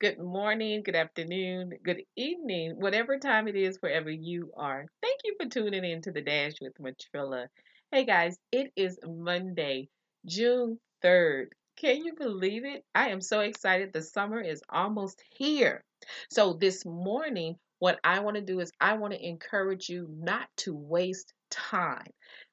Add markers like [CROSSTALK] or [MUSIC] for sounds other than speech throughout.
good morning, good afternoon, good evening, whatever time it is, wherever you are. Thank you for tuning in to the Dash with Matrilla. Hey guys, it is Monday, June 3rd. Can you believe it? I am so excited. The summer is almost here. So, this morning, what I want to do is I want to encourage you not to waste time.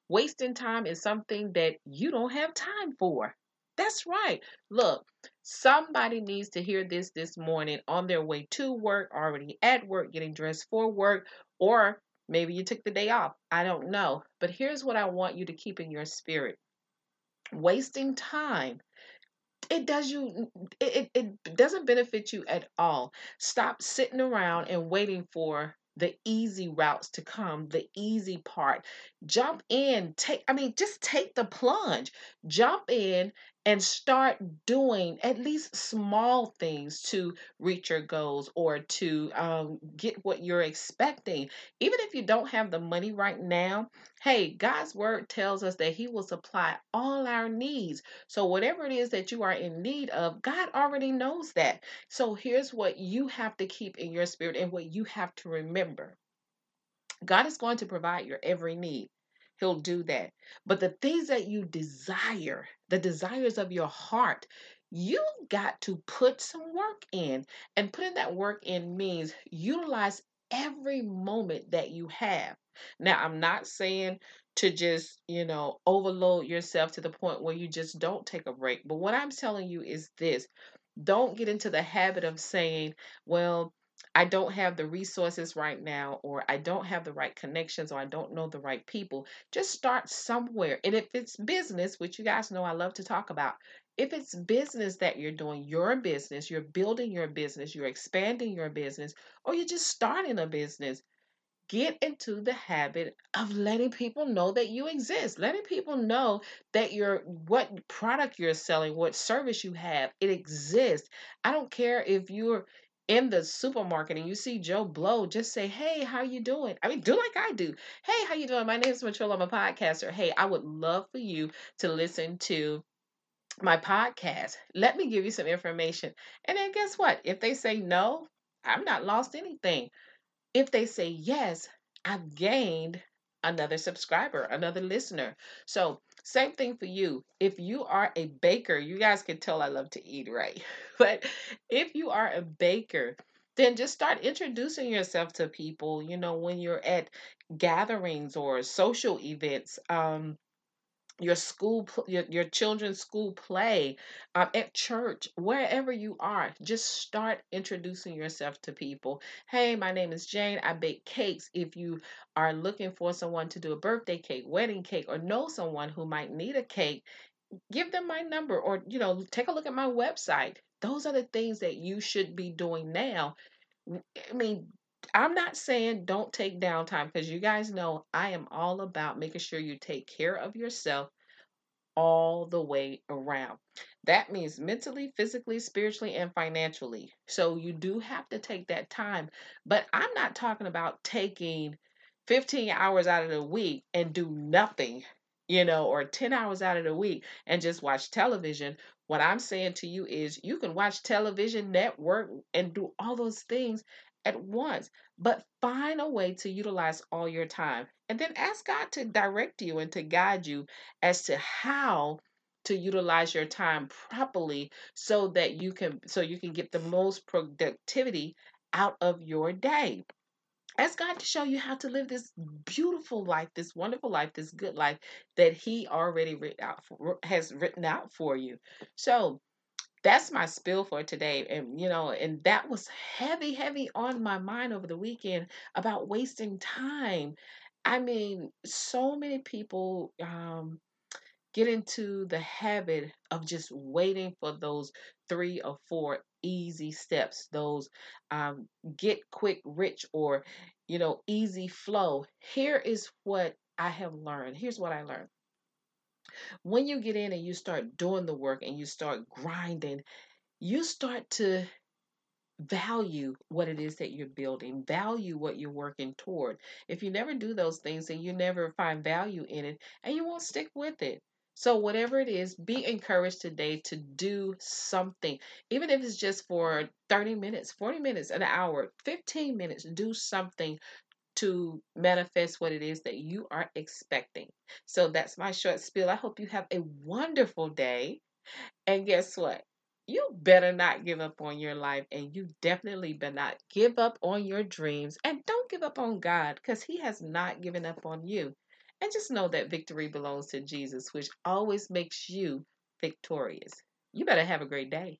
Wasting time is something that you don't have time for. That's right. Look, somebody needs to hear this this morning on their way to work, already at work, getting dressed for work, or maybe you took the day off. I don't know. But here's what I want you to keep in your spirit. Wasting time. It does you it, it doesn't benefit you at all. Stop sitting around and waiting for the easy routes to come the easy part. Jump in take i mean just take the plunge. Jump in and start doing at least small things to reach your goals or to um, get what you're expecting even if you don't have the money right now hey god's word tells us that he will supply all our needs so, whatever it is that you are in need of, God already knows that. So, here's what you have to keep in your spirit and what you have to remember God is going to provide your every need. He'll do that. But the things that you desire, the desires of your heart, you got to put some work in. And putting that work in means utilize every moment that you have. Now, I'm not saying to just, you know, overload yourself to the point where you just don't take a break. But what I'm telling you is this don't get into the habit of saying, well, I don't have the resources right now, or I don't have the right connections, or I don't know the right people. Just start somewhere. And if it's business, which you guys know I love to talk about, if it's business that you're doing, your business, you're building your business, you're expanding your business, or you're just starting a business, get into the habit of letting people know that you exist letting people know that you're what product you're selling what service you have it exists i don't care if you're in the supermarket and you see joe blow just say hey how you doing? I mean do like i do. Hey how you doing? My name is Matrilla. i'm a podcaster. Hey i would love for you to listen to my podcast. Let me give you some information. And then guess what? If they say no i'm not lost anything. If they say yes, I've gained another subscriber, another listener. So, same thing for you. If you are a baker, you guys can tell I love to eat, right? [LAUGHS] But if you are a baker, then just start introducing yourself to people, you know, when you're at gatherings or social events. Um, your school your, your children's school play um, at church wherever you are just start introducing yourself to people. Hey my name is jane i bake cakes. If you are looking for someone to do a birthday cake wedding cake or know someone who might need a cake give them my number or you know take a look at my website. Those are the things that you should be doing now. I mean I'm not saying don't take downtime because you guys know I am all about making sure you take care of yourself all the way around. That means mentally, physically, spiritually, and financially. So you do have to take that time. But I'm not talking about taking 15 hours out of the week and do nothing, you know, or 10 hours out of the week and just watch television. What I'm saying to you is you can watch television, network, and do all those things at once, but find a way to utilize all your time. And then ask God to direct you and to guide you as to how to utilize your time properly so that you can so you can get the most productivity out of your day ask God to show you how to live this beautiful life, this wonderful life, this good life that He already written out for, has written out for you. So that's my spill for today. And you know, and that was heavy, heavy on my mind over the weekend about wasting time. I mean, so many people um get into the habit of just waiting for those three or four easy steps those um, get quick rich or you know easy flow here is what i have learned here's what i learned when you get in and you start doing the work and you start grinding you start to value what it is that you're building, value what you're working toward. If you never do those things, then you never find value in it and you won't stick with it. So, whatever it is, be encouraged today to do something. Even if it's just for 30 minutes, 40 minutes, an hour, 15 minutes, do something to manifest what it is that you are expecting. So, that's my short spiel. I hope you have a wonderful day. And guess what? You better not give up on your life, and you definitely better not give up on your dreams. And don't give up on God because He has not given up on you. And just know that victory belongs to Jesus, which always makes you victorious. You better have a great day.